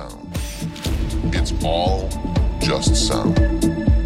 sound. It's all just sound.